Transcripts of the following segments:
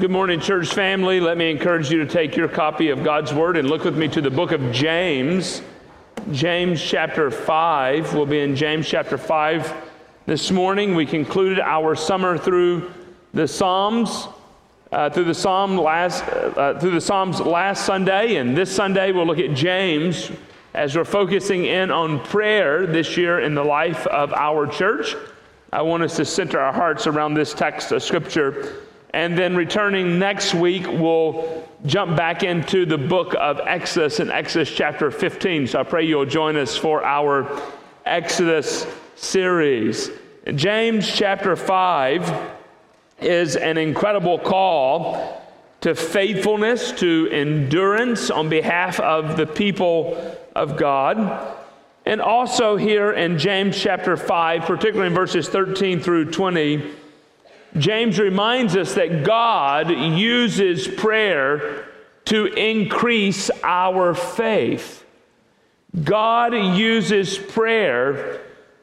Good morning, church family. Let me encourage you to take your copy of God's Word and look with me to the book of James. James chapter 5. We'll be in James chapter 5 this morning. We concluded our summer through the Psalms. Uh, through the Psalm last, uh, through the Psalms last Sunday, and this Sunday we'll look at James as we're focusing in on prayer this year in the life of our church. I want us to center our hearts around this text of Scripture and then returning next week, we'll jump back into the book of Exodus in Exodus chapter 15. So I pray you'll join us for our Exodus series. James chapter 5 is an incredible call to faithfulness, to endurance on behalf of the people of God. And also here in James chapter 5, particularly in verses 13 through 20, James reminds us that God uses prayer to increase our faith. God uses prayer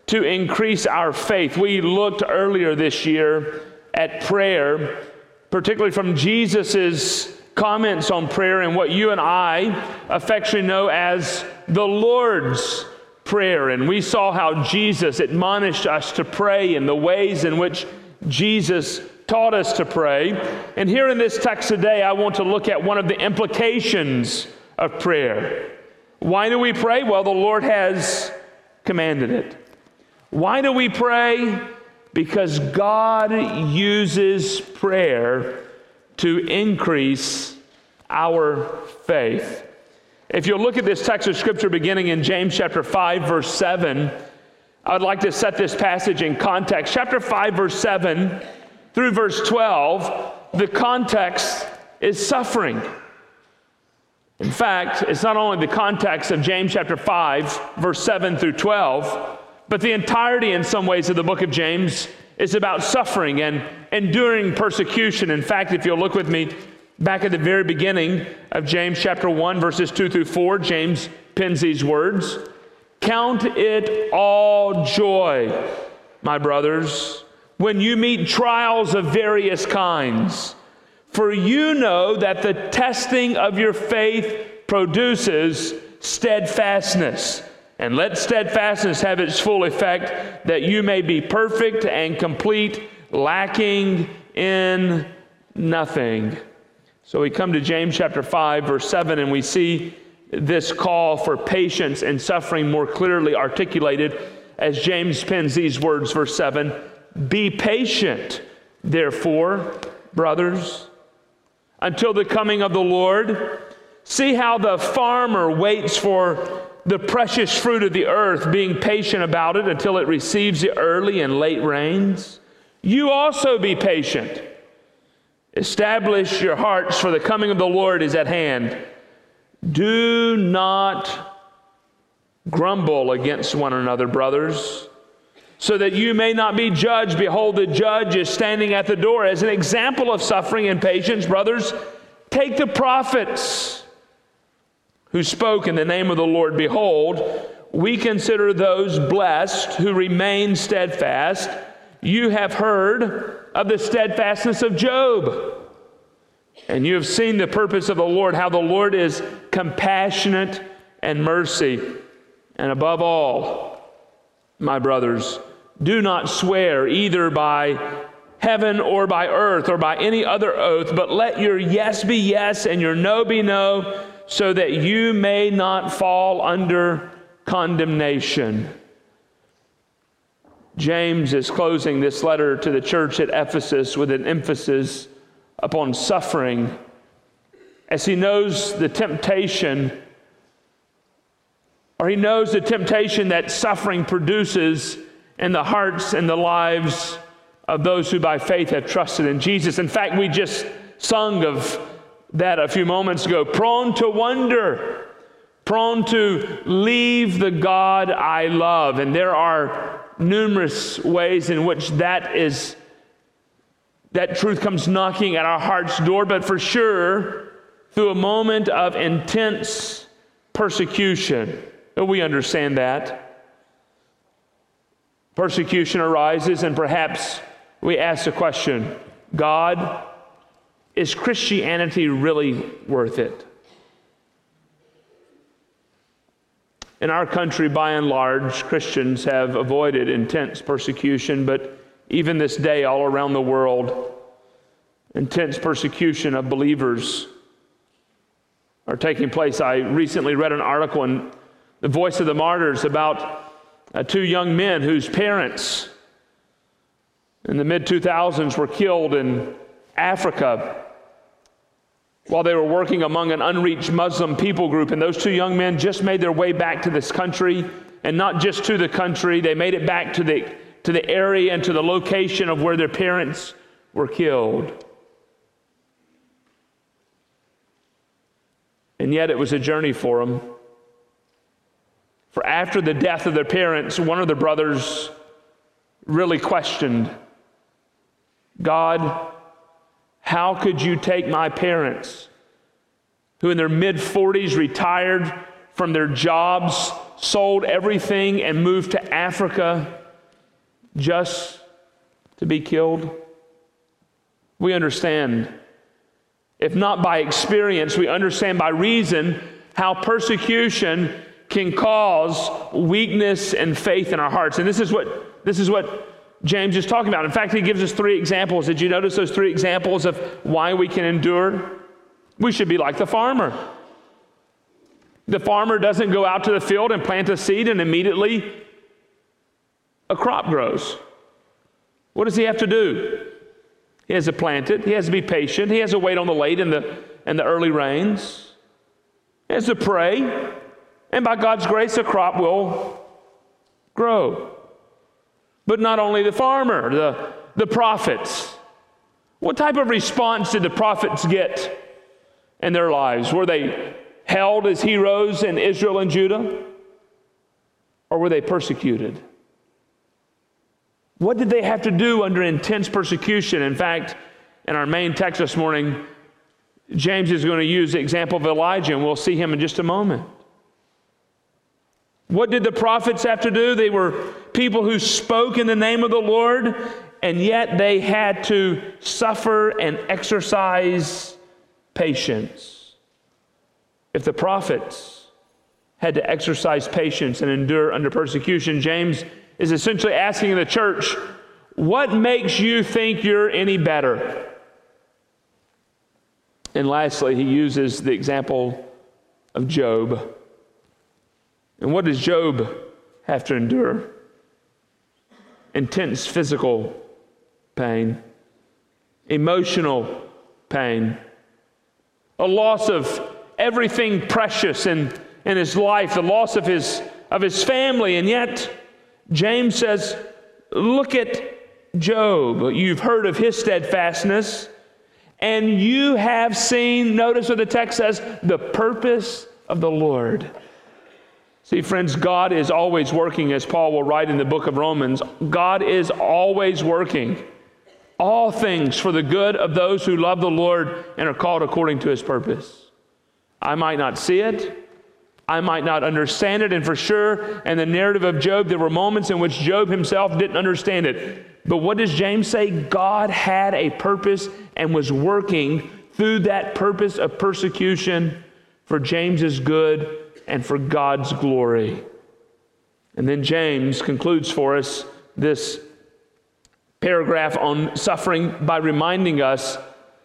to increase our faith. We looked earlier this year at prayer, particularly from Jesus' comments on prayer and what you and I affectionately know as the Lord's Prayer. And we saw how Jesus admonished us to pray in the ways in which Jesus taught us to pray. And here in this text today, I want to look at one of the implications of prayer. Why do we pray? Well, the Lord has commanded it. Why do we pray? Because God uses prayer to increase our faith. If you look at this text of scripture beginning in James chapter 5 verse 7, I would like to set this passage in context. Chapter 5, verse 7 through verse 12, the context is suffering. In fact, it's not only the context of James chapter 5, verse 7 through 12, but the entirety, in some ways, of the book of James is about suffering and enduring persecution. In fact, if you'll look with me back at the very beginning of James chapter 1, verses 2 through 4, James pens these words. Count it all joy, my brothers, when you meet trials of various kinds. For you know that the testing of your faith produces steadfastness. And let steadfastness have its full effect, that you may be perfect and complete, lacking in nothing. So we come to James chapter 5, verse 7, and we see this call for patience and suffering more clearly articulated as James pens these words, verse 7 Be patient, therefore, brothers, until the coming of the Lord. See how the farmer waits for the precious fruit of the earth, being patient about it until it receives the early and late rains. You also be patient. Establish your hearts, for the coming of the Lord is at hand. Do not grumble against one another, brothers, so that you may not be judged. Behold, the judge is standing at the door. As an example of suffering and patience, brothers, take the prophets who spoke in the name of the Lord. Behold, we consider those blessed who remain steadfast. You have heard of the steadfastness of Job and you have seen the purpose of the Lord, how the Lord is compassionate and mercy. And above all, my brothers, do not swear either by heaven or by earth or by any other oath, but let your yes be yes and your no be no, so that you may not fall under condemnation. James is closing this letter to the church at Ephesus with an emphasis upon suffering as he knows the temptation, or he knows the temptation that suffering produces in the hearts and the lives of those who by faith have trusted in Jesus. In fact, we just sung of that a few moments ago prone to wonder, prone to leave the God I love. And there are numerous ways in which that is that truth comes knocking at our heart's door, but for sure, through a moment of intense persecution. We understand that. Persecution arises, and perhaps we ask the question God, is Christianity really worth it? In our country, by and large, Christians have avoided intense persecution, but even this day, all around the world, intense persecution of believers are taking place. I recently read an article in The Voice of the Martyrs about uh, two young men whose parents in the mid 2000s were killed in Africa while they were working among an unreached Muslim people group. And those two young men just made their way back to this country, and not just to the country, they made it back to the, to the area and to the location of where their parents were killed. And yet it was a journey for them. For after the death of their parents, one of the brothers really questioned God, how could you take my parents, who in their mid 40s retired from their jobs, sold everything, and moved to Africa just to be killed? We understand. If not by experience, we understand by reason how persecution can cause weakness and faith in our hearts. And this is what this is what James is talking about. In fact, he gives us three examples. Did you notice those three examples of why we can endure? We should be like the farmer. The farmer doesn't go out to the field and plant a seed and immediately a crop grows. What does he have to do? He has to plant it, he has to be patient, he has to wait on the late and the, and the early rains, he has to pray, and by God's grace, a crop will grow. But not only the farmer, the, the prophets. What type of response did the prophets get in their lives? Were they held as heroes in Israel and Judah? Or were they persecuted? What did they have to do under intense persecution? In fact, in our main text this morning, James is going to use the example of Elijah, and we'll see him in just a moment. What did the prophets have to do? They were people who spoke in the name of the Lord, and yet they had to suffer and exercise patience. If the prophets had to exercise patience and endure under persecution, James is essentially asking the church, What makes you think you're any better? And lastly, he uses the example of Job. And what does Job have to endure? Intense physical pain, emotional pain, a loss of everything precious in, in his life, the loss of his, of his family. And yet, James says, Look at Job. You've heard of his steadfastness, and you have seen, notice what the text says, the purpose of the Lord. See, friends, God is always working, as Paul will write in the book of Romans. God is always working all things for the good of those who love the Lord and are called according to his purpose. I might not see it, I might not understand it, and for sure, in the narrative of Job, there were moments in which Job himself didn't understand it. But what does James say? God had a purpose and was working through that purpose of persecution for James's good and for God's glory. And then James concludes for us this paragraph on suffering by reminding us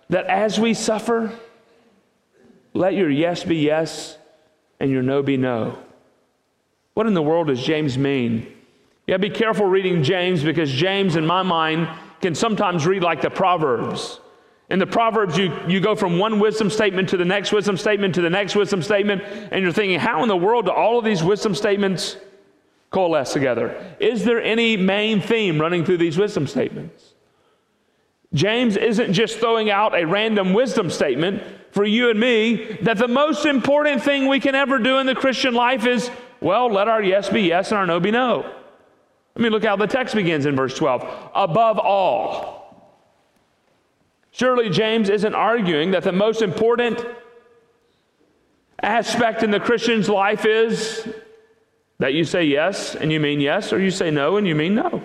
that as we suffer, let your yes be yes and your no be no. What in the world does James mean? Gotta be careful reading James because James, in my mind, can sometimes read like the Proverbs. In the Proverbs, you, you go from one wisdom statement to the next wisdom statement to the next wisdom statement, and you're thinking, how in the world do all of these wisdom statements coalesce together? Is there any main theme running through these wisdom statements? James isn't just throwing out a random wisdom statement for you and me that the most important thing we can ever do in the Christian life is, well, let our yes be yes and our no be no. I mean, look how the text begins in verse 12. Above all, Surely James isn't arguing that the most important aspect in the Christian's life is that you say yes and you mean yes, or you say no and you mean no.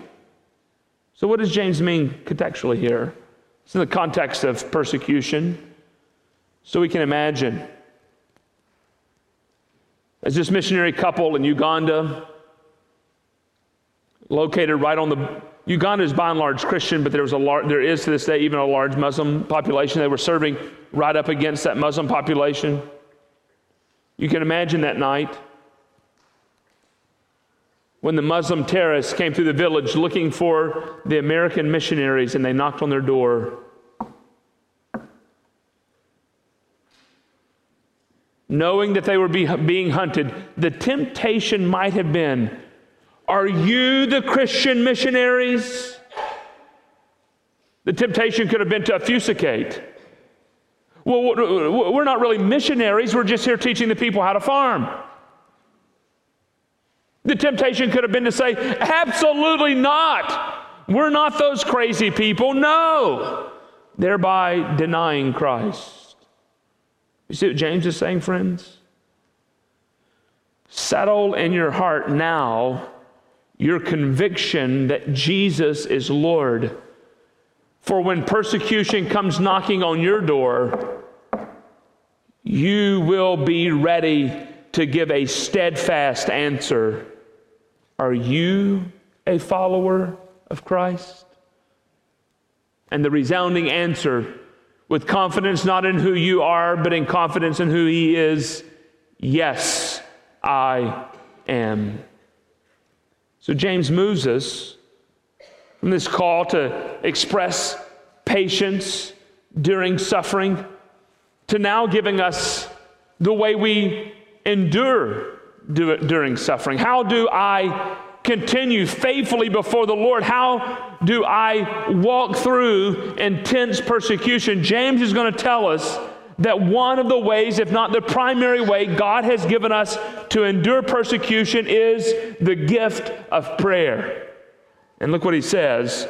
So, what does James mean contextually here? It's in the context of persecution. So we can imagine. As this missionary couple in Uganda, located right on the Uganda is by and large Christian, but there was a lar- there is to this day even a large Muslim population. They were serving right up against that Muslim population. You can imagine that night when the Muslim terrorists came through the village looking for the American missionaries and they knocked on their door. Knowing that they were be, being hunted, the temptation might have been Are you the Christian missionaries? The temptation could have been to obfuscate. Well, we're not really missionaries, we're just here teaching the people how to farm. The temptation could have been to say, absolutely not. We're not those crazy people. No. Thereby denying Christ. You see what James is saying, friends? Settle in your heart now your conviction that Jesus is Lord. For when persecution comes knocking on your door, you will be ready to give a steadfast answer. Are you a follower of Christ? And the resounding answer, with confidence not in who you are, but in confidence in who He is yes, I am. So James moves us from this call to express patience during suffering to now giving us the way we endure during suffering. How do I continue faithfully before the Lord? How do I walk through intense persecution? James is going to tell us that one of the ways, if not the primary way, God has given us to endure persecution is the gift of prayer. And look what he says,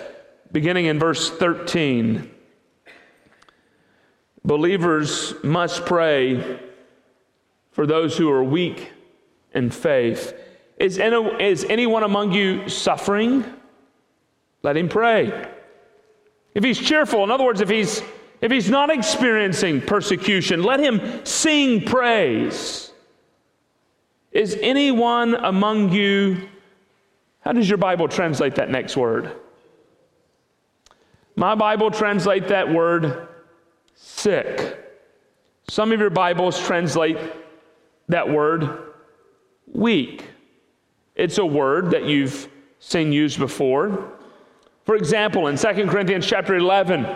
beginning in verse 13. Believers must pray for those who are weak in faith. Is, any, is anyone among you suffering? Let him pray. If he's cheerful, in other words, if he's if he's not experiencing persecution, let him sing praise. Is anyone among you, how does your Bible translate that next word? My Bible translate that word sick. Some of your Bibles translate that word weak. It's a word that you've seen used before. For example, in 2 Corinthians chapter 11,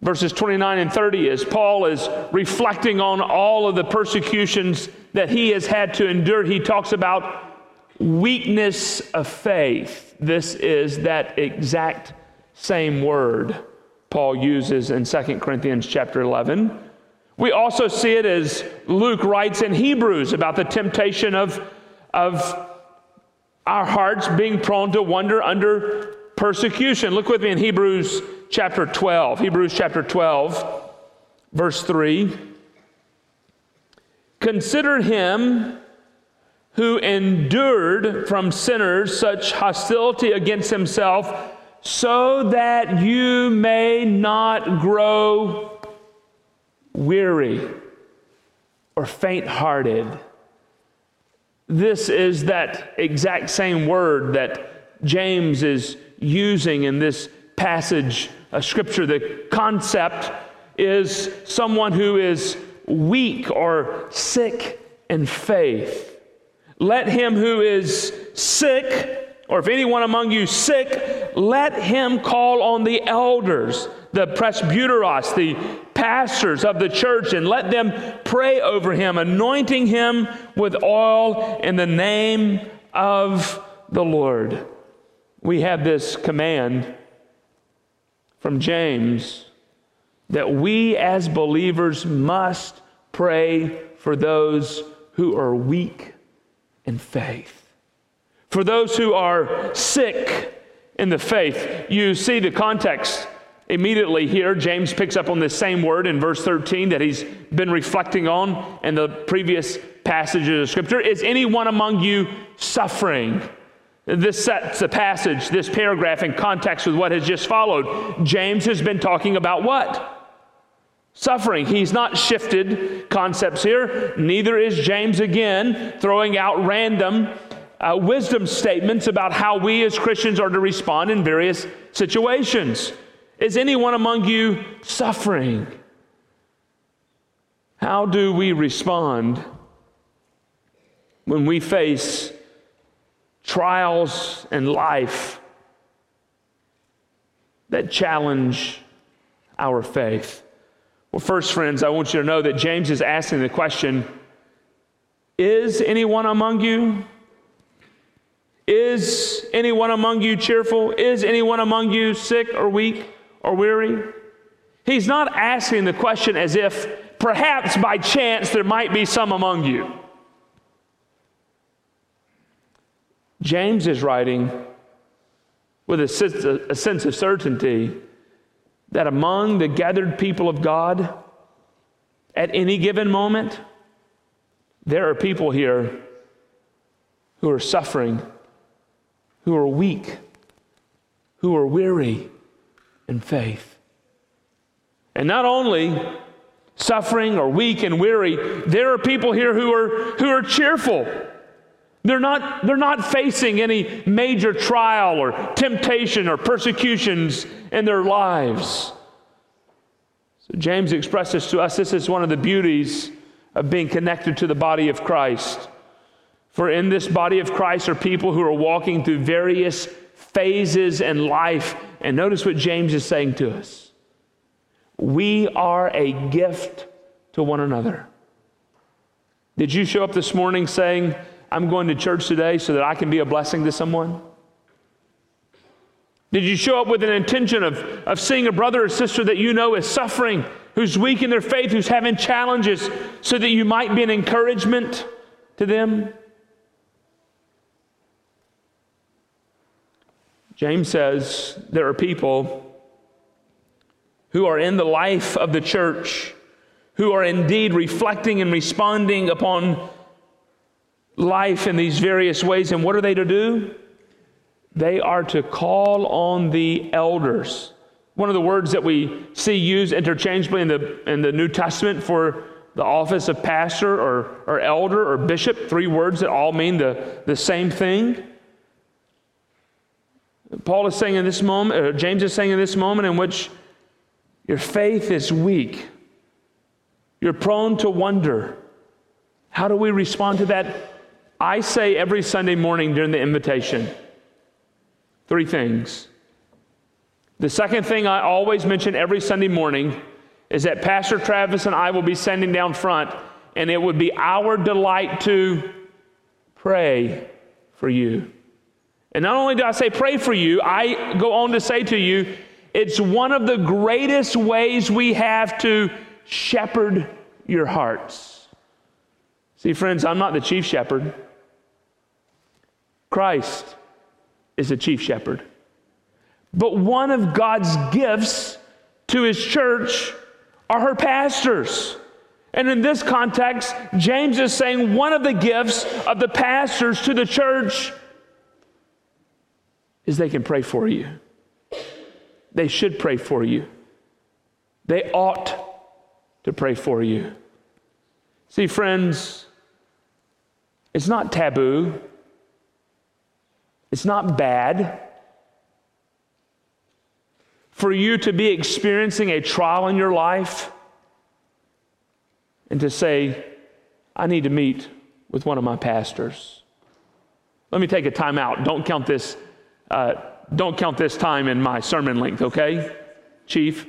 verses 29 and 30, as Paul is reflecting on all of the persecutions that he has had to endure, he talks about weakness of faith. This is that exact same word Paul uses in 2 Corinthians chapter 11. We also see it as Luke writes in Hebrews about the temptation of, of our hearts being prone to wander under persecution. Look with me in Hebrews chapter 12. Hebrews chapter 12, verse 3. Consider him who endured from sinners such hostility against himself so that you may not grow weary or faint hearted. This is that exact same word that James is using in this passage of Scripture. The concept is someone who is weak or sick in faith. Let him who is sick or if anyone among you sick, let him call on the elders, the presbyteros, the pastors of the church, and let them pray over him, anointing him with oil in the name of the Lord. We have this command from James that we as believers must pray for those who are weak in faith. For those who are sick in the faith, you see the context immediately here. James picks up on this same word in verse 13 that he's been reflecting on in the previous passages of Scripture. Is anyone among you suffering? This sets the passage, this paragraph, in context with what has just followed. James has been talking about what? Suffering. He's not shifted concepts here. Neither is James again throwing out random uh, wisdom statements about how we as Christians are to respond in various situations. Is anyone among you suffering? How do we respond when we face trials in life that challenge our faith? Well, first, friends, I want you to know that James is asking the question Is anyone among you? Is anyone among you cheerful? Is anyone among you sick or weak or weary? He's not asking the question as if perhaps by chance there might be some among you. James is writing with a sense, a sense of certainty that among the gathered people of God at any given moment, there are people here who are suffering, who are weak, who are weary in faith. And not only suffering or weak and weary, there are people here who are, who are cheerful. They're not, they're not facing any major trial or temptation or persecutions in their lives. So James expresses to us this is one of the beauties of being connected to the body of Christ. For in this body of Christ are people who are walking through various phases in life. And notice what James is saying to us we are a gift to one another. Did you show up this morning saying, I'm going to church today so that I can be a blessing to someone? Did you show up with an intention of, of seeing a brother or sister that you know is suffering, who's weak in their faith, who's having challenges, so that you might be an encouragement to them? James says there are people who are in the life of the church, who are indeed reflecting and responding upon life in these various ways. And what are they to do? They are to call on the elders. One of the words that we see used interchangeably in the, in the New Testament for the office of pastor or, or elder or bishop, three words that all mean the, the same thing. Paul is saying in this moment, James is saying in this moment in which your faith is weak, you're prone to wonder. How do we respond to that? I say every Sunday morning during the invitation three things. The second thing I always mention every Sunday morning is that Pastor Travis and I will be sending down front, and it would be our delight to pray for you. And not only do I say pray for you, I go on to say to you, it's one of the greatest ways we have to shepherd your hearts. See, friends, I'm not the chief shepherd. Christ is the chief shepherd. But one of God's gifts to his church are her pastors. And in this context, James is saying one of the gifts of the pastors to the church is they can pray for you. They should pray for you. They ought to pray for you. See, friends, it's not taboo it's not bad for you to be experiencing a trial in your life and to say, I need to meet with one of my pastors. Let me take a time out. Don't count this. Uh, don't count this time in my sermon length, okay, Chief?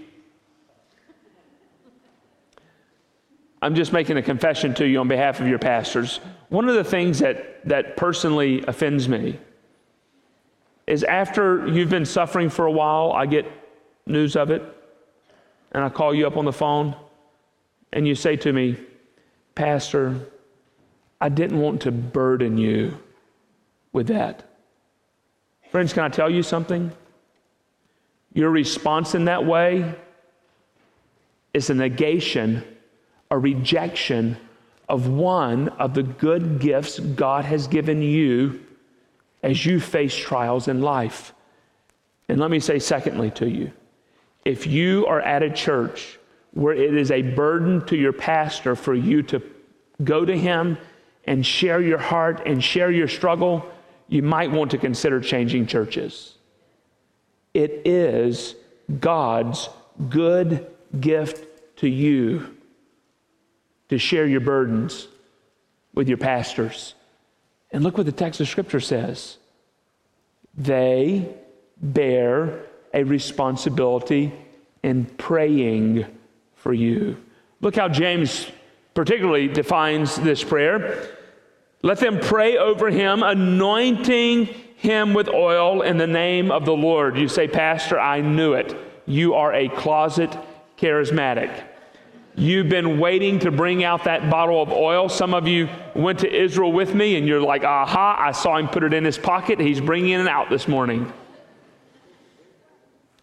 I'm just making a confession to you on behalf of your pastors. One of the things that, that personally offends me is after you've been suffering for a while, I get news of it, and I call you up on the phone, and you say to me, Pastor, I didn't want to burden you with that. Friends, can I tell you something? Your response in that way is a negation, a rejection of one of the good gifts God has given you as you face trials in life. And let me say, secondly, to you if you are at a church where it is a burden to your pastor for you to go to him and share your heart and share your struggle, you might want to consider changing churches. It is God's good gift to you to share your burdens with your pastors. And look what the text of Scripture says they bear a responsibility in praying for you. Look how James particularly defines this prayer. Let them pray over him, anointing him with oil in the name of the Lord. You say, Pastor, I knew it. You are a closet charismatic. You've been waiting to bring out that bottle of oil. Some of you went to Israel with me and you're like, aha, I saw him put it in his pocket. He's bringing it out this morning.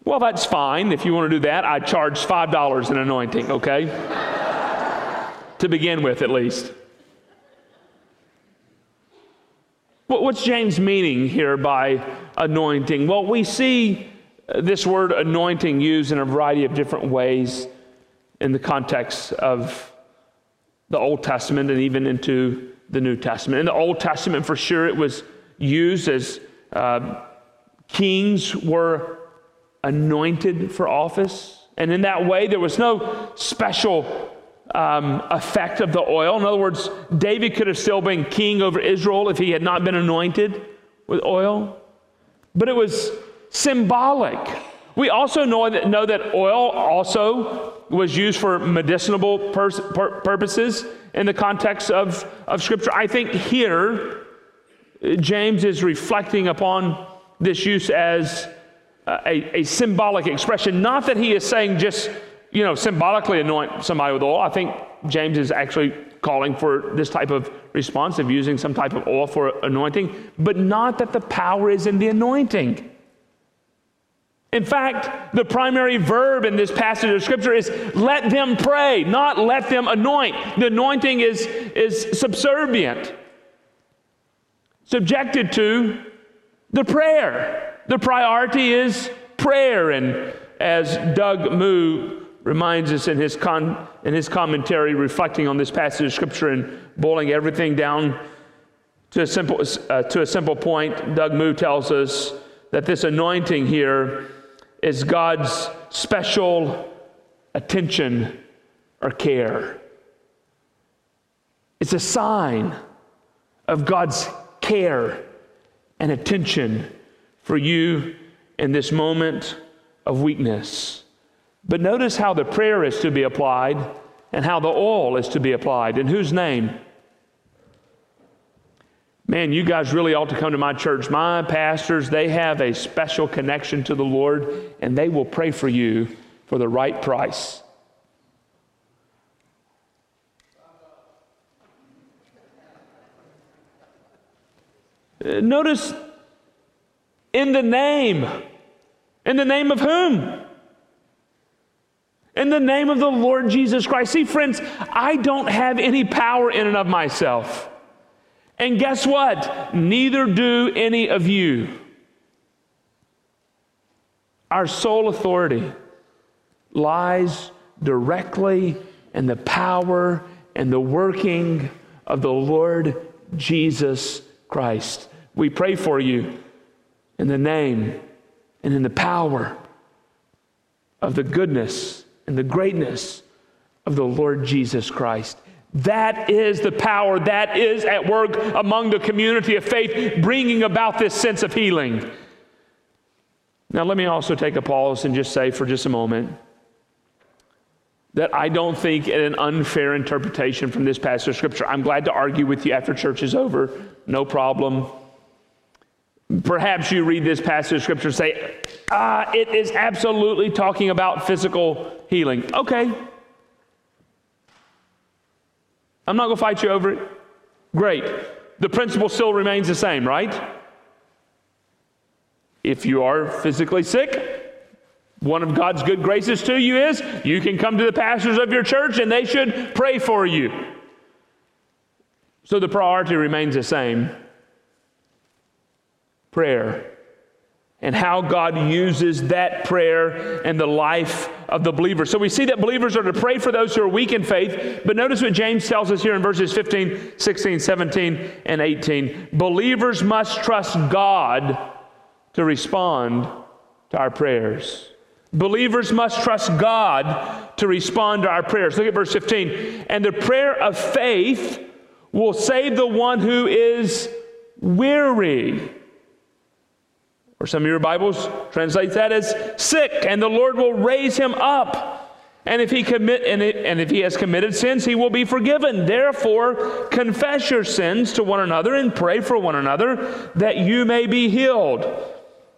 Well, that's fine. If you want to do that, I charge $5 in anointing, okay? to begin with, at least. What's James meaning here by anointing? Well, we see this word anointing used in a variety of different ways in the context of the Old Testament and even into the New Testament. In the Old Testament, for sure, it was used as uh, kings were anointed for office. And in that way, there was no special um, effect of the oil. In other words, David could have still been king over Israel if he had not been anointed with oil. But it was symbolic. We also know that, know that oil also was used for medicinal pur- purposes in the context of, of Scripture. I think here, James is reflecting upon this use as a, a symbolic expression. Not that he is saying just, you know, symbolically anoint somebody with oil. I think James is actually calling for this type of response of using some type of oil for anointing, but not that the power is in the anointing. In fact, the primary verb in this passage of scripture is let them pray, not let them anoint. The anointing is, is subservient, subjected to the prayer. The priority is prayer. And as Doug Moo reminds us in his, con, in his commentary, reflecting on this passage of scripture and boiling everything down to a simple, uh, to a simple point, Doug Moo tells us that this anointing here is God's special attention or care. It's a sign of God's care and attention for you in this moment of weakness. But notice how the prayer is to be applied and how the oil is to be applied. In whose name? man, you guys really ought to come to my church. My pastors, they have a special connection to the Lord, and they will pray for you for the right price. Uh, notice in the name. In the name of whom? In the name of the Lord Jesus Christ. See, friends, I don't have any power in and of myself. And guess what? Neither do any of you. Our sole authority lies directly in the power and the working of the Lord Jesus Christ. We pray for you in the name and in the power of the goodness and the greatness of the Lord Jesus Christ. That is the power that is at work among the community of faith, bringing about this sense of healing. Now, let me also take a pause and just say for just a moment that I don't think an unfair interpretation from this passage of Scripture. I'm glad to argue with you after church is over, no problem. Perhaps you read this passage of Scripture and say, ah, it is absolutely talking about physical healing. Okay, I'm not going to fight you over it. Great. The principle still remains the same, right? If you are physically sick, one of God's good graces to you is you can come to the pastors of your church and they should pray for you. So the priority remains the same. Prayer and how God uses that prayer in the life of the believer. So we see that believers are to pray for those who are weak in faith, but notice what James tells us here in verses 15, 16, 17, and 18. Believers must trust God to respond to our prayers. Believers must trust God to respond to our prayers. Look at verse 15. And the prayer of faith will save the one who is weary. Or some of your Bibles translate that as sick, and the Lord will raise him up. And if he commit and, and if he has committed sins, he will be forgiven. Therefore, confess your sins to one another and pray for one another that you may be healed.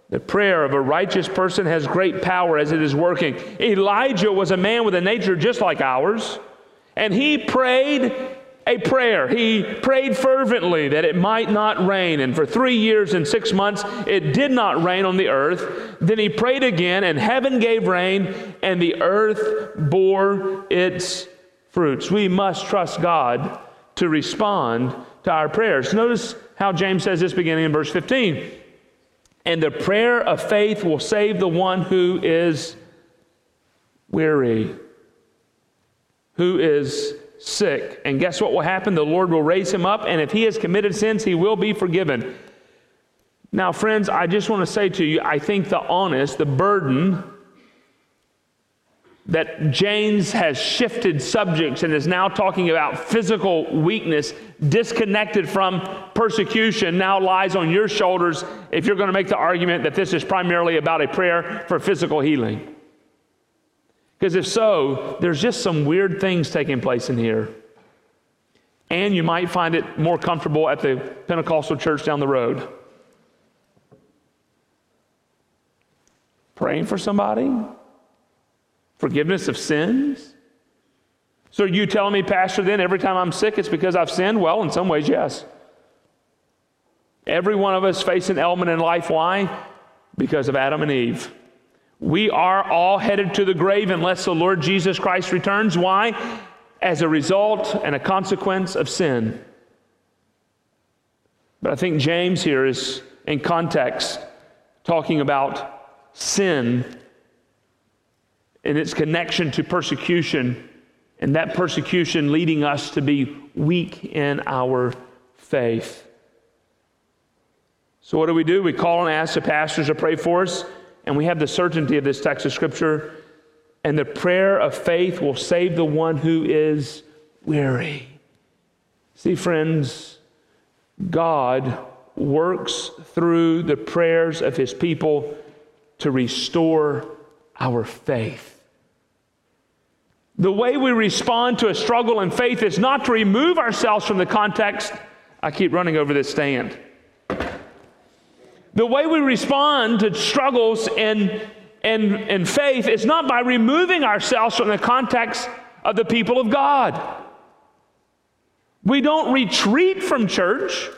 The prayer of a righteous person has great power as it is working. Elijah was a man with a nature just like ours, and he prayed a prayer. He prayed fervently that it might not rain. And for three years and six months, it did not rain on the earth. Then he prayed again, and heaven gave rain, and the earth bore its fruits. We must trust God to respond to our prayers. Notice how James says this beginning in verse 15. And the prayer of faith will save the one who is weary, who is sick. And guess what will happen? The Lord will raise him up, and if he has committed sins, he will be forgiven. Now, friends, I just want to say to you, I think the honest, the burden that James has shifted subjects and is now talking about physical weakness disconnected from persecution now lies on your shoulders if you're going to make the argument that this is primarily about a prayer for physical healing. Because if so, there's just some weird things taking place in here. And you might find it more comfortable at the Pentecostal church down the road. Praying for somebody, forgiveness of sins. So, you telling me, Pastor, then every time I'm sick, it's because I've sinned? Well, in some ways, yes. Every one of us face an element in life. Why? Because of Adam and Eve. We are all headed to the grave unless the Lord Jesus Christ returns. Why? As a result and a consequence of sin. But I think James here is in context talking about sin and its connection to persecution, and that persecution leading us to be weak in our faith. So, what do we do? We call and ask the pastors to pray for us and we have the certainty of this text of Scripture, and the prayer of faith will save the one who is weary. See, friends, God works through the prayers of his people to restore our faith. The way we respond to a struggle in faith is not to remove ourselves from the context. I keep running over this stand. The way we respond to struggles in, in, in faith is not by removing ourselves from the context of the people of God. We don't retreat from church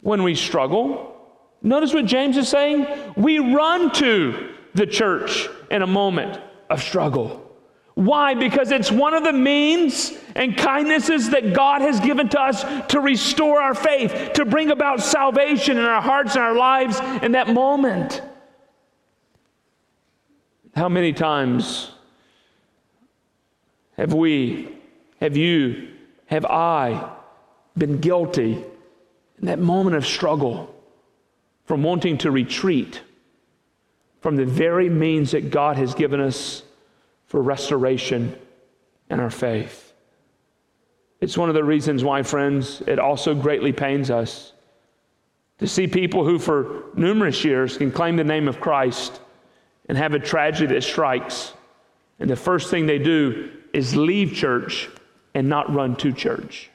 when we struggle. Notice what James is saying. We run to the church in a moment of struggle. Why? Because it's one of the means and kindnesses that God has given to us to restore our faith, to bring about salvation in our hearts and our lives in that moment. How many times have we, have you, have I been guilty in that moment of struggle from wanting to retreat from the very means that God has given us for restoration in our faith. It's one of the reasons why, friends, it also greatly pains us to see people who, for numerous years, can claim the name of Christ and have a tragedy that strikes. And the first thing they do is leave church and not run to church.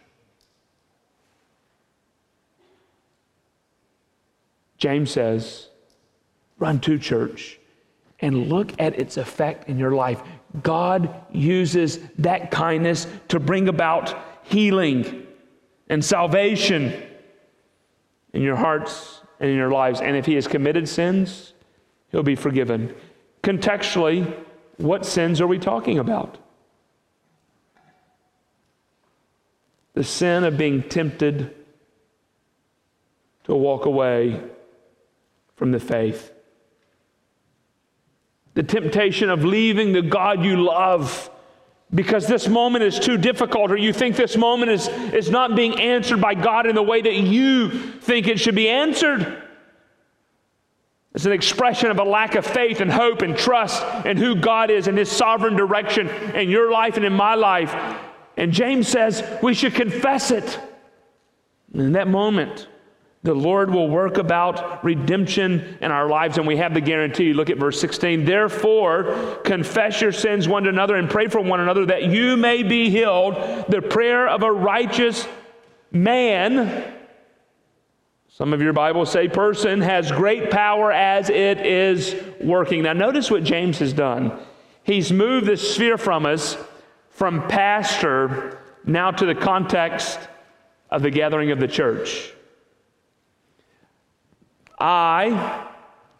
James says, run to church and look at its effect in your life. God uses that kindness to bring about healing and salvation in your hearts and in your lives. And if He has committed sins, He'll be forgiven. Contextually, what sins are we talking about? The sin of being tempted to walk away from the faith. The temptation of leaving the God you love because this moment is too difficult, or you think this moment is, is not being answered by God in the way that you think it should be answered. It's an expression of a lack of faith and hope and trust in who God is and His sovereign direction in your life and in my life. And James says we should confess it. And in that moment, the Lord will work about redemption in our lives, and we have the guarantee. Look at verse 16. Therefore, confess your sins one to another and pray for one another that you may be healed. The prayer of a righteous man, some of your Bibles say person, has great power as it is working. Now, notice what James has done. He's moved the sphere from us from pastor now to the context of the gathering of the church. I,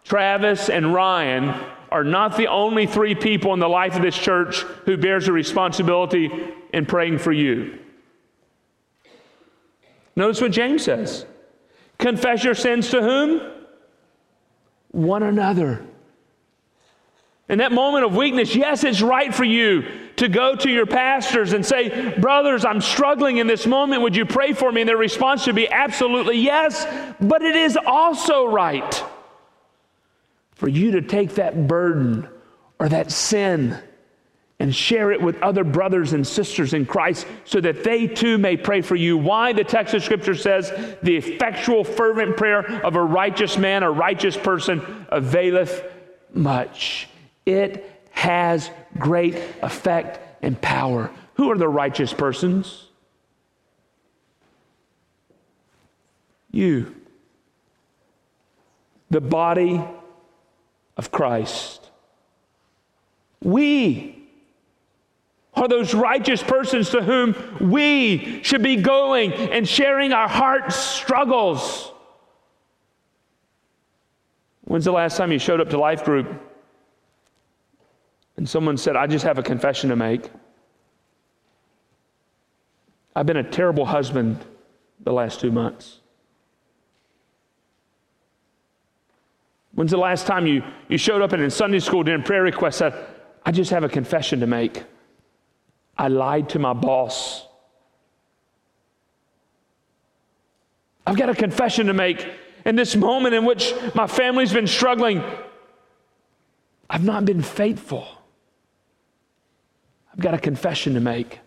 Travis, and Ryan are not the only three people in the life of this church who bears a responsibility in praying for you. Notice what James says Confess your sins to whom? One another. In that moment of weakness, yes, it's right for you to go to your pastors and say, Brothers, I'm struggling in this moment. Would you pray for me? And their response should be absolutely yes. But it is also right for you to take that burden or that sin and share it with other brothers and sisters in Christ so that they too may pray for you. Why? The text of Scripture says, The effectual, fervent prayer of a righteous man, a righteous person, availeth much. It has great effect and power. Who are the righteous persons? You. The body of Christ. We are those righteous persons to whom we should be going and sharing our heart's struggles. When's the last time you showed up to life group and someone said, I just have a confession to make. I've been a terrible husband the last two months. When's the last time you, you showed up and in Sunday school during prayer request said, I just have a confession to make. I lied to my boss. I've got a confession to make in this moment in which my family's been struggling. I've not been faithful. I've got a confession to make.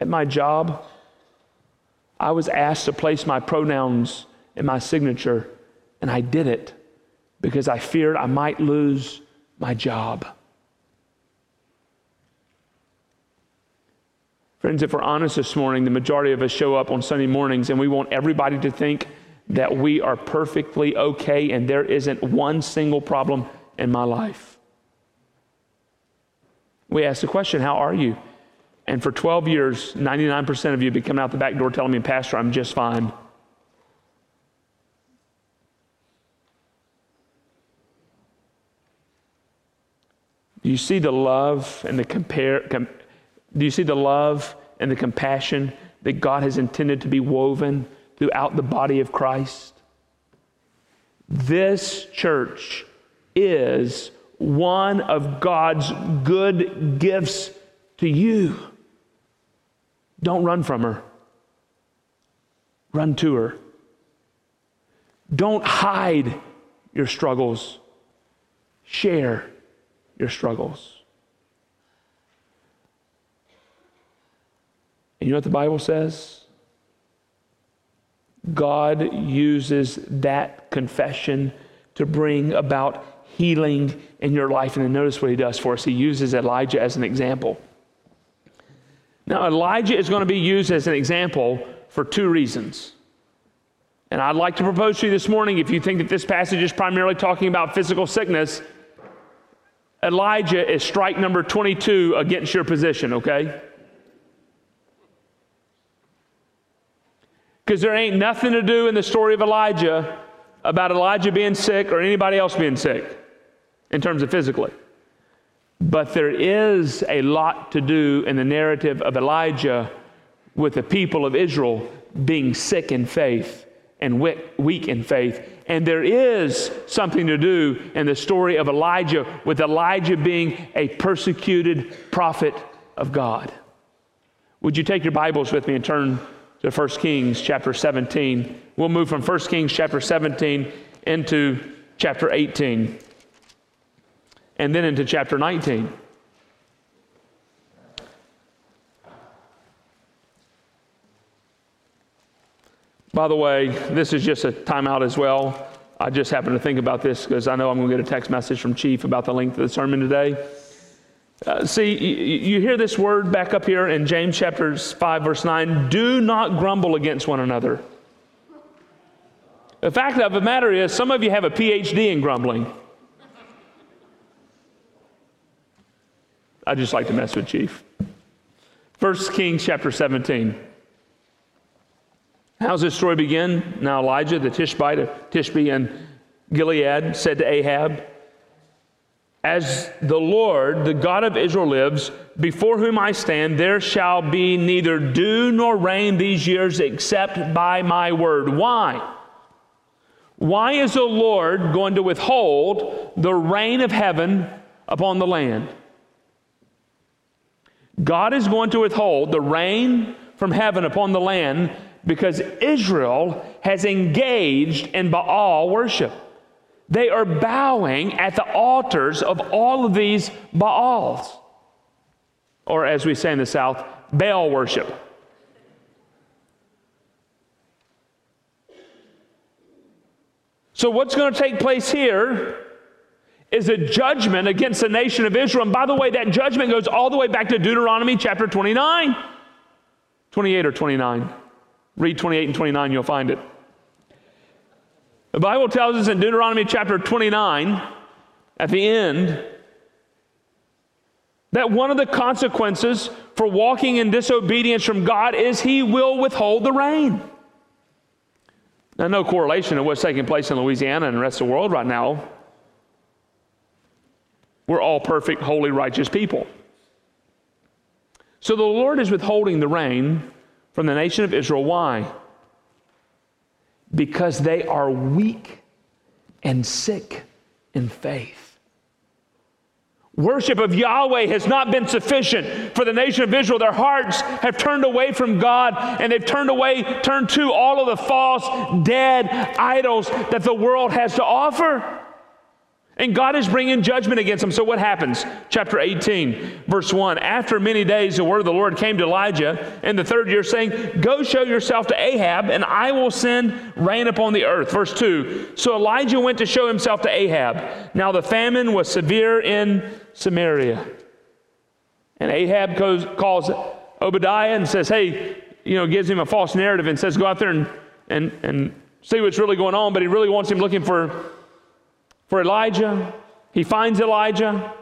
At my job, I was asked to place my pronouns in my signature, and I did it because I feared I might lose my job. Friends, if we're honest this morning, the majority of us show up on Sunday mornings and we want everybody to think that we are perfectly okay and there isn't one single problem in my life. We ask the question, How are you? And for 12 years, 99% of you have been coming out the back door telling me, Pastor, I'm just fine. Do you see the love and the compare? Com, do you see the love and the compassion that God has intended to be woven throughout the body of Christ? This church is one of God's good gifts to you. Don't run from her, run to her. Don't hide your struggles, share your struggles. And you know what the Bible says? God uses that confession to bring about healing in your life. And then notice what he does for us. He uses Elijah as an example. Now, Elijah is going to be used as an example for two reasons. And I'd like to propose to you this morning if you think that this passage is primarily talking about physical sickness, Elijah is strike number 22 against your position, okay? Because there ain't nothing to do in the story of Elijah about Elijah being sick or anybody else being sick in terms of physically. But there is a lot to do in the narrative of Elijah with the people of Israel being sick in faith and weak in faith. And there is something to do in the story of Elijah, with Elijah being a persecuted prophet of God. Would you take your Bibles with me and turn to 1 Kings chapter 17? We'll move from 1 Kings chapter 17 into chapter 18 and then into chapter 19. By the way, this is just a timeout as well. I just happened to think about this because I know I'm going to get a text message from Chief about the length of the sermon today. Uh, see, you, you hear this word back up here in James chapter 5, verse 9 do not grumble against one another. The fact of the matter is, some of you have a PhD in grumbling. I just like to mess with Chief. First Kings chapter 17. How's this story begin? Now Elijah, the Tishbite of Tishbe and Gilead, said to Ahab, As the Lord, the God of Israel, lives, before whom I stand, there shall be neither dew nor rain these years except by my word. Why? Why is the Lord going to withhold the rain of heaven upon the land? God is going to withhold the rain from heaven upon the land because Israel has engaged in Baal worship. They are bowing at the altars of all of these Baals, or as we say in the South, Baal worship. So, what's going to take place here is a judgment against the nation of Israel. And by the way, that judgment goes all the way back to Deuteronomy chapter 29, 28 or 29. Read 28 and 29, you'll find it. The Bible tells us in Deuteronomy chapter 29, at the end, that one of the consequences for walking in disobedience from God is He will withhold the rain. Now, no correlation to what's taking place in Louisiana and the rest of the world right now. We're all perfect, holy, righteous people. So the Lord is withholding the rain from the nation of Israel. Why? Because they are weak and sick in faith. Worship of Yahweh has not been sufficient for the nation of Israel. Their hearts have turned away from God and they've turned away, turned to all of the false, dead idols that the world has to offer. And God is bringing judgment against them. So what happens? Chapter 18, verse 1. After many days, the word of the Lord came to Elijah in the third year, saying, Go show yourself to Ahab, and I will send rain upon the earth. Verse 2. So Elijah went to show himself to Ahab. Now the famine was severe in Samaria. And Ahab goes, calls Obadiah and says, Hey, you know, gives him a false narrative and says, Go out there and, and, and see what's really going on. But he really wants him looking for for Elijah. He finds Elijah.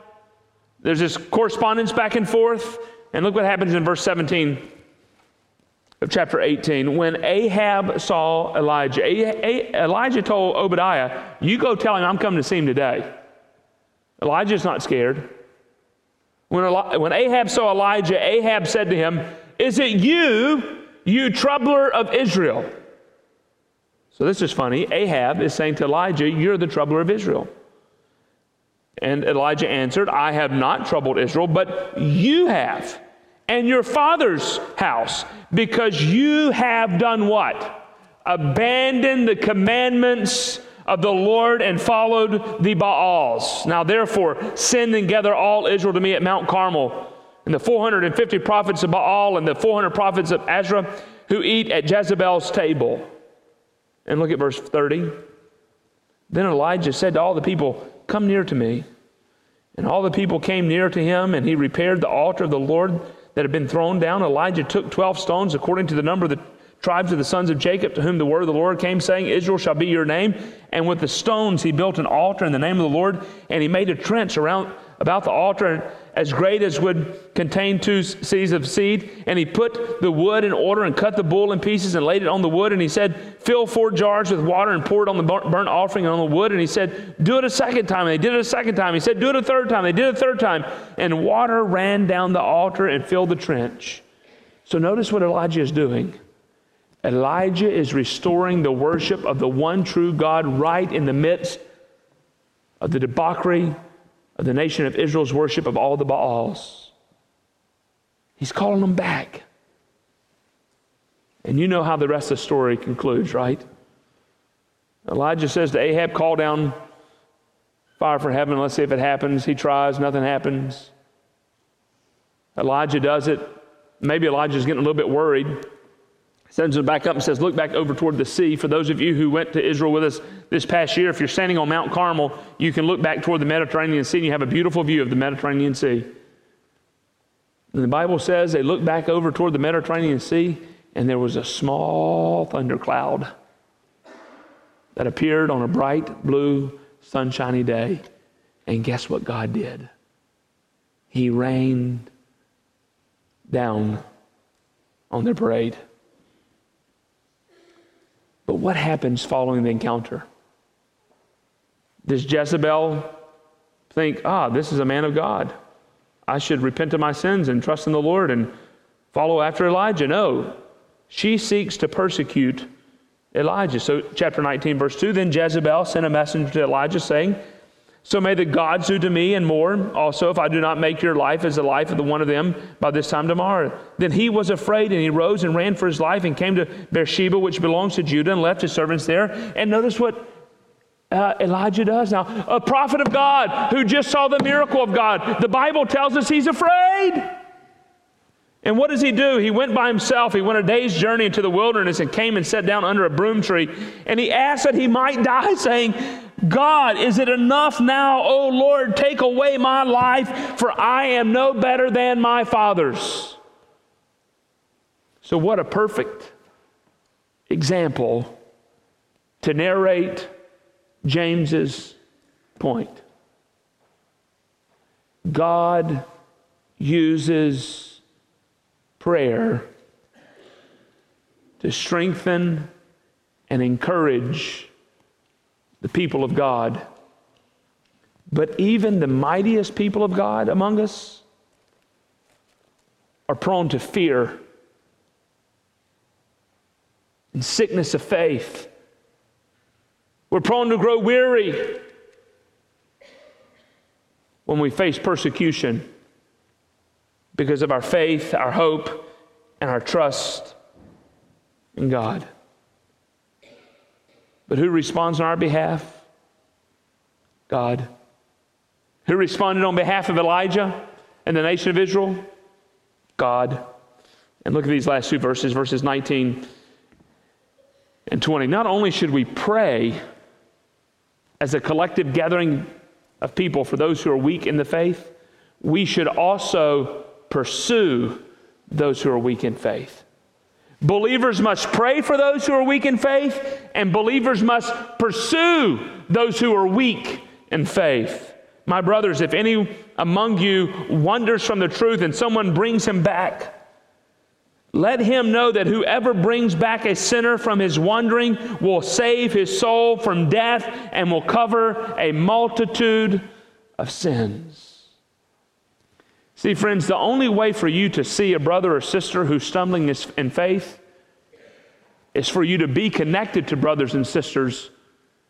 There's this correspondence back and forth. And look what happens in verse 17 of chapter 18. When Ahab saw Elijah, Elijah told Obadiah, You go tell him I'm coming to see him today. Elijah's not scared. When, when Ahab saw Elijah, Ahab said to him, Is it you, you troubler of Israel? So this is funny. Ahab is saying to Elijah, You're the troubler of Israel. And Elijah answered, I have not troubled Israel, but you have, and your father's house, because you have done what? Abandoned the commandments of the Lord and followed the Baals. Now, therefore, send and gather all Israel to me at Mount Carmel, and the 450 prophets of Baal and the 400 prophets of Asherah who eat at Jezebel's table. And look at verse 30. Then Elijah said to all the people, Come near to me. And all the people came near to him, and he repaired the altar of the Lord that had been thrown down. Elijah took 12 stones according to the number of the tribes of the sons of Jacob, to whom the word of the Lord came, saying, Israel shall be your name. And with the stones he built an altar in the name of the Lord, and he made a trench around about the altar as great as would contain two seahs of seed. And he put the wood in order and cut the bull in pieces and laid it on the wood. And he said, Fill four jars with water and pour it on the burnt offering and on the wood. And he said, Do it a second time. And they did it a second time. He said, Do it a third time. They did it a third time. And water ran down the altar and filled the trench. So notice what Elijah is doing. Elijah is restoring the worship of the one true God right in the midst of the debauchery of the nation of Israel's worship of all the Baals. He's calling them back. And you know how the rest of the story concludes, right? Elijah says to Ahab, Call down fire from heaven. Let's see if it happens. He tries, nothing happens. Elijah does it. Maybe Elijah's getting a little bit worried. Sends him back up and says, Look back over toward the sea. For those of you who went to Israel with us this past year, if you're standing on Mount Carmel, you can look back toward the Mediterranean Sea and you have a beautiful view of the Mediterranean Sea. And the Bible says they looked back over toward the Mediterranean Sea and there was a small thundercloud that appeared on a bright blue sunshiny day. And guess what God did? He rained down on their parade. But what happens following the encounter? Does Jezebel think, ah, this is a man of God? I should repent of my sins and trust in the Lord and follow after Elijah? No. She seeks to persecute Elijah. So, chapter 19, verse 2 Then Jezebel sent a messenger to Elijah, saying, So may the gods do to me and more also if I do not make your life as the life of the one of them by this time tomorrow. Then he was afraid, and he rose and ran for his life and came to Beersheba, which belongs to Judah, and left his servants there. And notice what uh, Elijah does now. A prophet of God who just saw the miracle of God. The Bible tells us he's afraid. And what does he do? He went by himself. He went a day's journey into the wilderness and came and sat down under a broom tree. And he asked that he might die, saying, God, is it enough now, O Lord, take away my life, for I am no better than my fathers. So, what a perfect example to narrate James's point. God uses prayer to strengthen and encourage the people of God. But even the mightiest people of God among us are prone to fear and sickness of faith. We're prone to grow weary when we face persecution because of our faith, our hope, and our trust in God. But who responds on our behalf? God. Who responded on behalf of Elijah and the nation of Israel? God. And look at these last two verses, verses 19 and 20. Not only should we pray as a collective gathering of people for those who are weak in the faith, we should also pursue those who are weak in faith. Believers must pray for those who are weak in faith, and believers must pursue those who are weak in faith. My brothers, if any among you wanders from the truth and someone brings him back, let him know that whoever brings back a sinner from his wandering will save his soul from death and will cover a multitude of sins. See, friends, the only way for you to see a brother or sister who's stumbling in faith is for you to be connected to brothers and sisters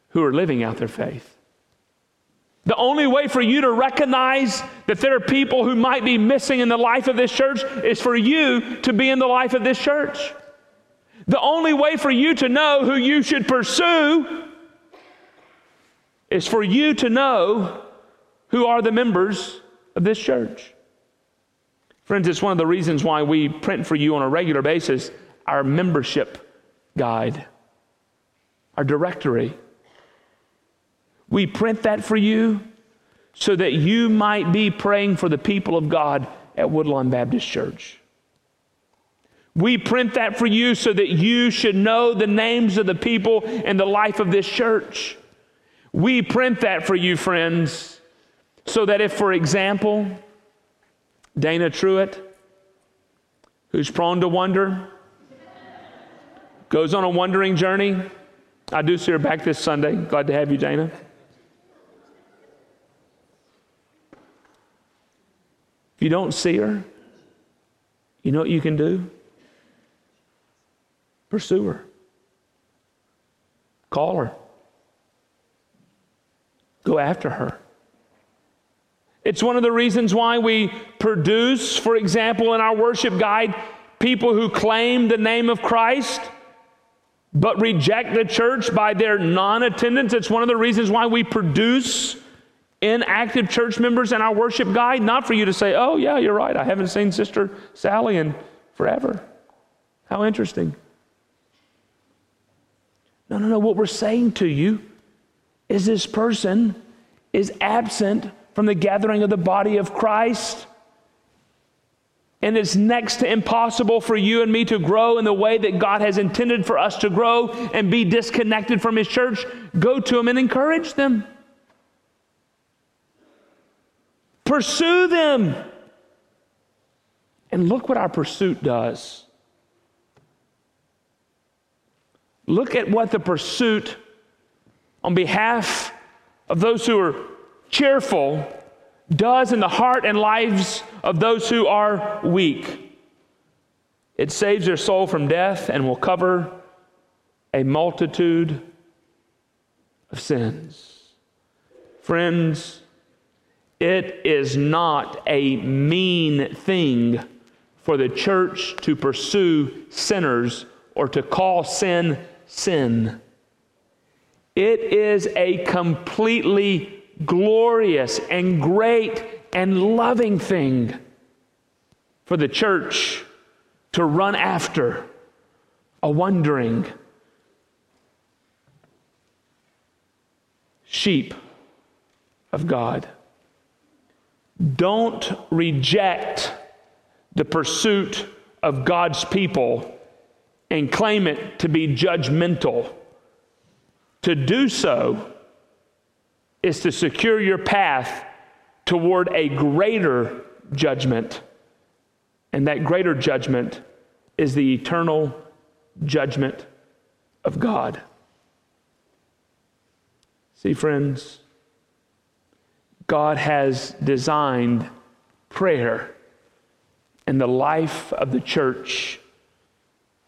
who are living out their faith. The only way for you to recognize that there are people who might be missing in the life of this church is for you to be in the life of this church. The only way for you to know who you should pursue is for you to know who are the members of this church. Friends, it's one of the reasons why we print for you on a regular basis our membership guide, our directory. We print that for you so that you might be praying for the people of God at Woodlawn Baptist Church. We print that for you so that you should know the names of the people in the life of this church. We print that for you, friends, so that if, for example, Dana Truitt, who's prone to wonder, goes on a wandering journey. I do see her back this Sunday. Glad to have you, Dana. If you don't see her, you know what you can do? Pursue her. Call her. Go after her. It's one of the reasons why we produce, for example, in our worship guide, people who claim the name of Christ but reject the church by their non attendance. It's one of the reasons why we produce inactive church members in our worship guide, not for you to say, oh, yeah, you're right, I haven't seen Sister Sally in forever. How interesting. No, no, no. What we're saying to you is this person is absent from the gathering of the body of Christ. And it's next to impossible for you and me to grow in the way that God has intended for us to grow and be disconnected from His church. Go to them and encourage them. Pursue them. And look what our pursuit does. Look at what the pursuit on behalf of those who are cheerful does in the heart and lives of those who are weak. It saves their soul from death and will cover a multitude of sins. Friends, it is not a mean thing for the church to pursue sinners or to call sin sin. It is a completely glorious and great and loving thing for the church to run after a wandering sheep of God. Don't reject the pursuit of God's people and claim it to be judgmental. To do so is to secure your path toward a greater judgment. And that greater judgment is the eternal judgment of God. See, friends, God has designed prayer and the life of the church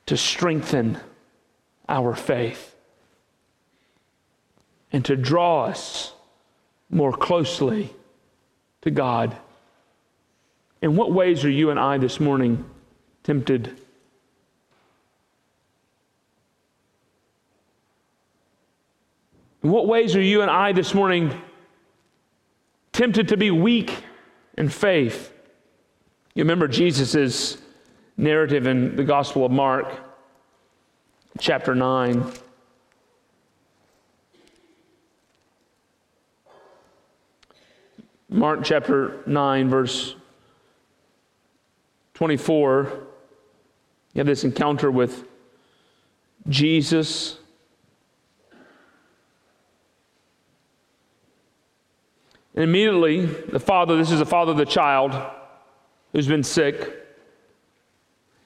to strengthen our faith and to draw us more closely to God. In what ways are you and I this morning tempted? In what ways are you and I this morning tempted to be weak in faith? You remember Jesus' narrative in the Gospel of Mark, chapter 9. Mark chapter 9, verse 24. You have this encounter with Jesus. And immediately, the father, this is the father of the child who's been sick.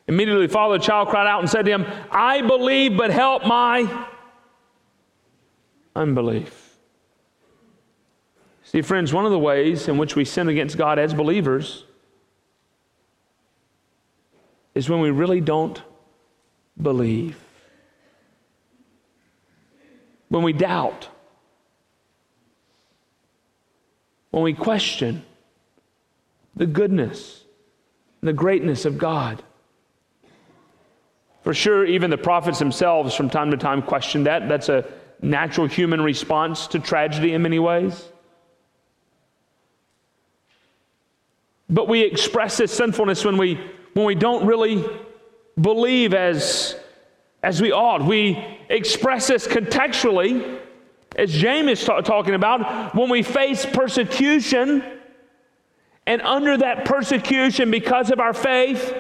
Immediately, the father of the child cried out and said to him, I believe, but help my unbelief. See, friends, one of the ways in which we sin against God as believers is when we really don't believe, when we doubt, when we question the goodness, the greatness of God. For sure, even the prophets themselves from time to time question that. That's a natural human response to tragedy in many ways. But we express this sinfulness when we, when we don't really believe as, as we ought. We express this contextually, as James is ta- talking about, when we face persecution, and under that persecution, because of our faith,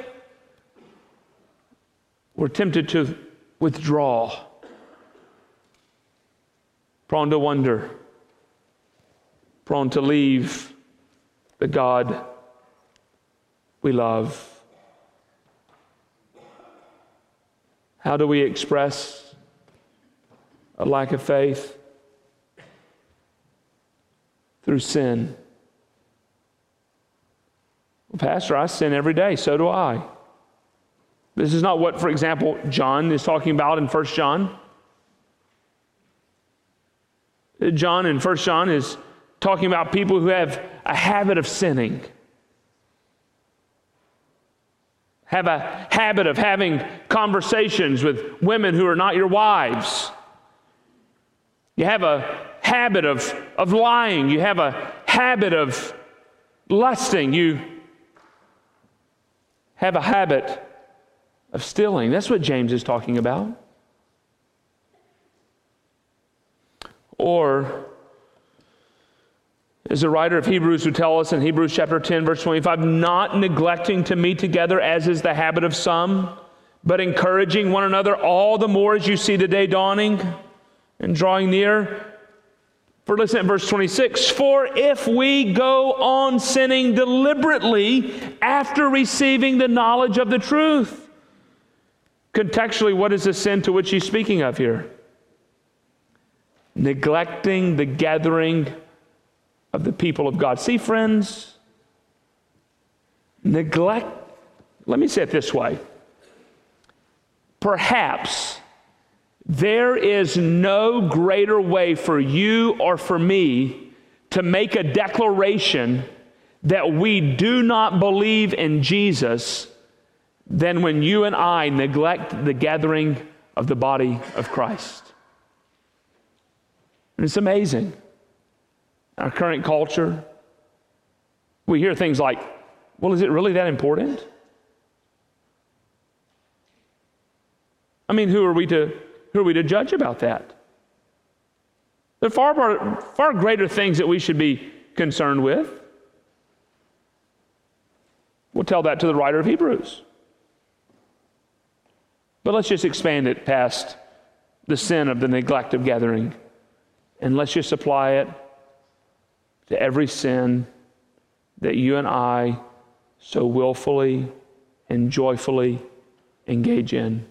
we're tempted to withdraw, prone to wonder, prone to leave the God we love. How do we express a lack of faith? Through sin. Well, Pastor, I sin every day, so do I. This is not what, for example, John is talking about in 1 John. John in 1 John is talking about people who have a habit of sinning, have a habit of having conversations with women who are not your wives. You have a habit of, of lying. You have a habit of lusting. You have a habit of stealing. That's what James is talking about. Or, as the writer of Hebrews would tell us in Hebrews chapter 10, verse 25, not neglecting to meet together as is the habit of some, but encouraging one another all the more as you see the day dawning and drawing near. For listen at verse 26 For if we go on sinning deliberately after receiving the knowledge of the truth, contextually, what is the sin to which he's speaking of here? neglecting the gathering of the people of God. See, friends, neglect, let me say it this way. Perhaps there is no greater way for you or for me to make a declaration that we do not believe in Jesus than when you and I neglect the gathering of the body of Christ. And it's amazing. Our current culture, we hear things like, well, is it really that important? I mean, who are we to, who are we to judge about that? There are far, far, far greater things that we should be concerned with. We'll tell that to the writer of Hebrews. But let's just expand it past the sin of the neglect of gathering and let's just apply it to every sin that you and I so willfully and joyfully engage in.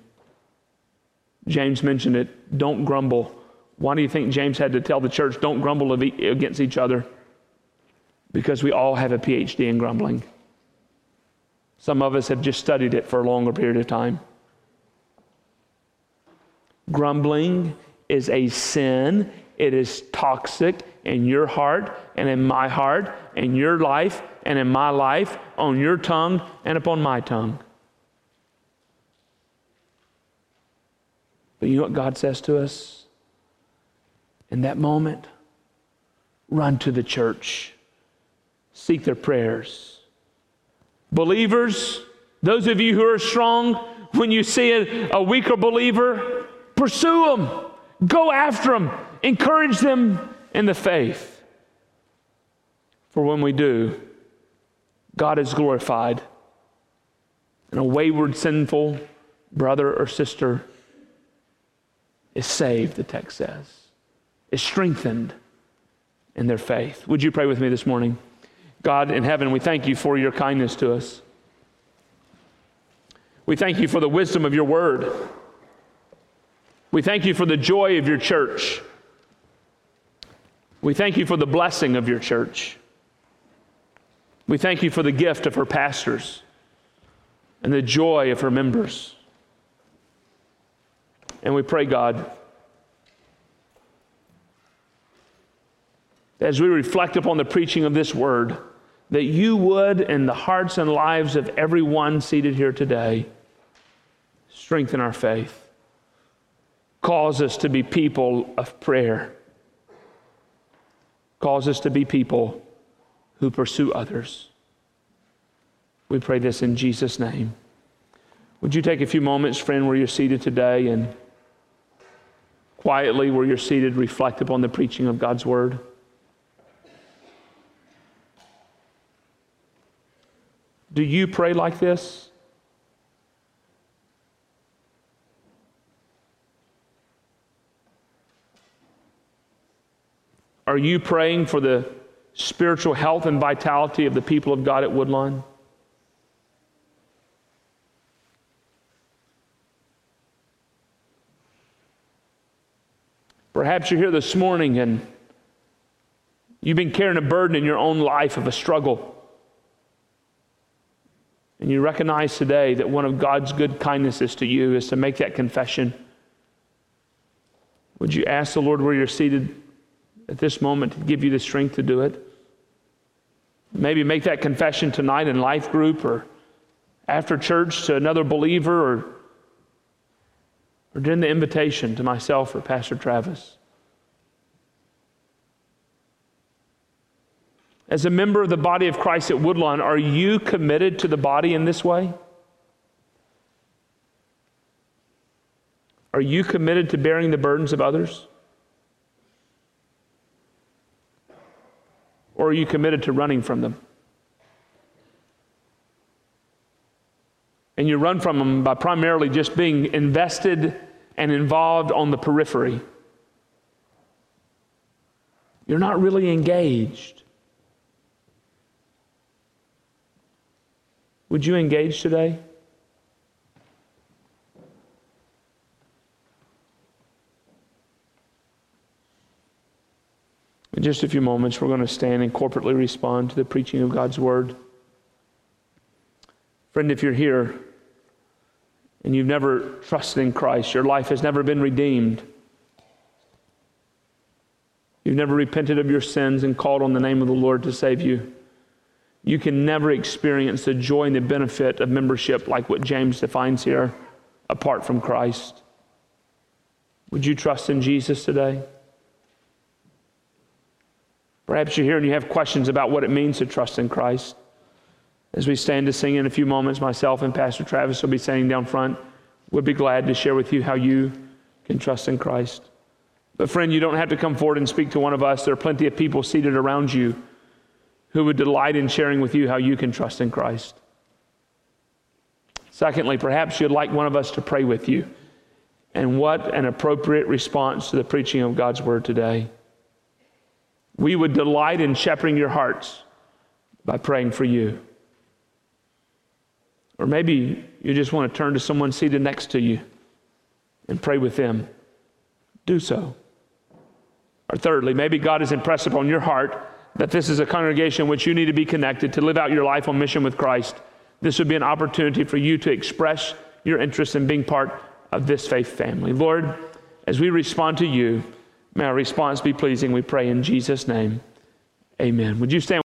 James mentioned it don't grumble. Why do you think James had to tell the church, don't grumble against each other? Because we all have a PhD in grumbling. Some of us have just studied it for a longer period of time. Grumbling is a sin it is toxic in your heart and in my heart, in your life and in my life, on your tongue and upon my tongue. But you know what God says to us? In that moment, run to the church, seek their prayers. Believers, those of you who are strong, when you see a, a weaker believer, pursue them, go after them, encourage them in the faith. For when we do, God is glorified, and a wayward, sinful brother or sister is saved, the text says, is strengthened in their faith. Would you pray with me this morning? God in heaven, we thank you for your kindness to us. We thank you for the wisdom of your word. We thank you for the joy of your church. We thank you for the blessing of your church. We thank you for the gift of her pastors and the joy of her members. And we pray, God, as we reflect upon the preaching of this word, that you would, in the hearts and lives of everyone seated here today, strengthen our faith, cause us to be people of prayer Cause us to be people who pursue others. We pray this in Jesus' name. Would you take a few moments, friend, where you're seated today and quietly, where you're seated, reflect upon the preaching of God's word? Do you pray like this? Are you praying for the spiritual health and vitality of the people of God at Woodlawn? Perhaps you're here this morning and you've been carrying a burden in your own life of a struggle. and you recognize today that one of God's good kindnesses to you is to make that confession, would you ask the Lord where you're seated at this moment to give you the strength to do it? Maybe make that confession tonight in life group or after church to another believer or, or during the invitation to myself or Pastor Travis. As a member of the body of Christ at Woodlawn, are you committed to the body in this way? Are you committed to bearing the burdens of others? Or are you committed to running from them? And you run from them by primarily just being invested and involved on the periphery. You're not really engaged. Would you engage today? In just a few moments, we're going to stand and corporately respond to the preaching of God's word. Friend, if you're here and you've never trusted in Christ, your life has never been redeemed, you've never repented of your sins and called on the name of the Lord to save you, you can never experience the joy and the benefit of membership like what James defines here apart from Christ. Would you trust in Jesus today? Perhaps you're here and you have questions about what it means to trust in Christ. As we stand to sing in a few moments, myself and Pastor Travis will be standing down front. We'll be glad to share with you how you can trust in Christ. But, friend, you don't have to come forward and speak to one of us. There are plenty of people seated around you who would delight in sharing with you how you can trust in Christ. Secondly, perhaps you'd like one of us to pray with you. And what an appropriate response to the preaching of God's word today. We would delight in shepherding your hearts by praying for you. Or maybe you just want to turn to someone seated next to you and pray with them. Do so. Or thirdly, maybe God has impressed upon your heart that this is a congregation in which you need to be connected to live out your life on mission with Christ. This would be an opportunity for you to express your interest in being part of this faith family. Lord, as we respond to you, May our response be pleasing, we pray in Jesus' name. Amen. Would you stand?